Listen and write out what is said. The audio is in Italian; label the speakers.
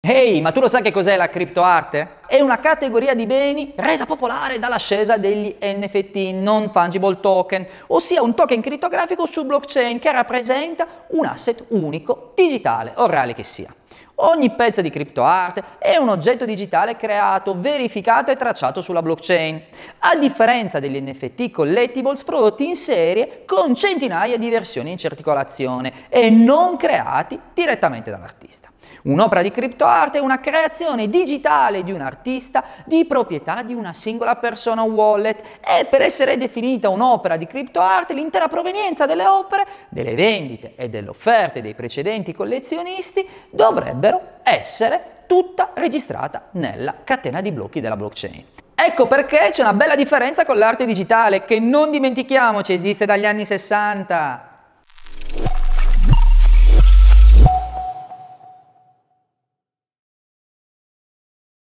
Speaker 1: Ehi, hey, ma tu lo sai che cos'è la criptoarte? È una categoria di beni resa popolare dall'ascesa degli NFT, non fungible token, ossia un token crittografico su blockchain che rappresenta un asset unico, digitale o reale che sia. Ogni pezzo di criptoarte è un oggetto digitale creato, verificato e tracciato sulla blockchain, a differenza degli NFT collectibles prodotti in serie con centinaia di versioni in circolazione e non creati direttamente dall'artista. Un'opera di criptoarte è una creazione digitale di un artista di proprietà di una singola persona o wallet e per essere definita un'opera di criptoarte l'intera provenienza delle opere, delle vendite e delle offerte dei precedenti collezionisti dovrebbero essere tutta registrata nella catena di blocchi della blockchain. Ecco perché c'è una bella differenza con l'arte digitale che non dimentichiamoci esiste dagli anni 60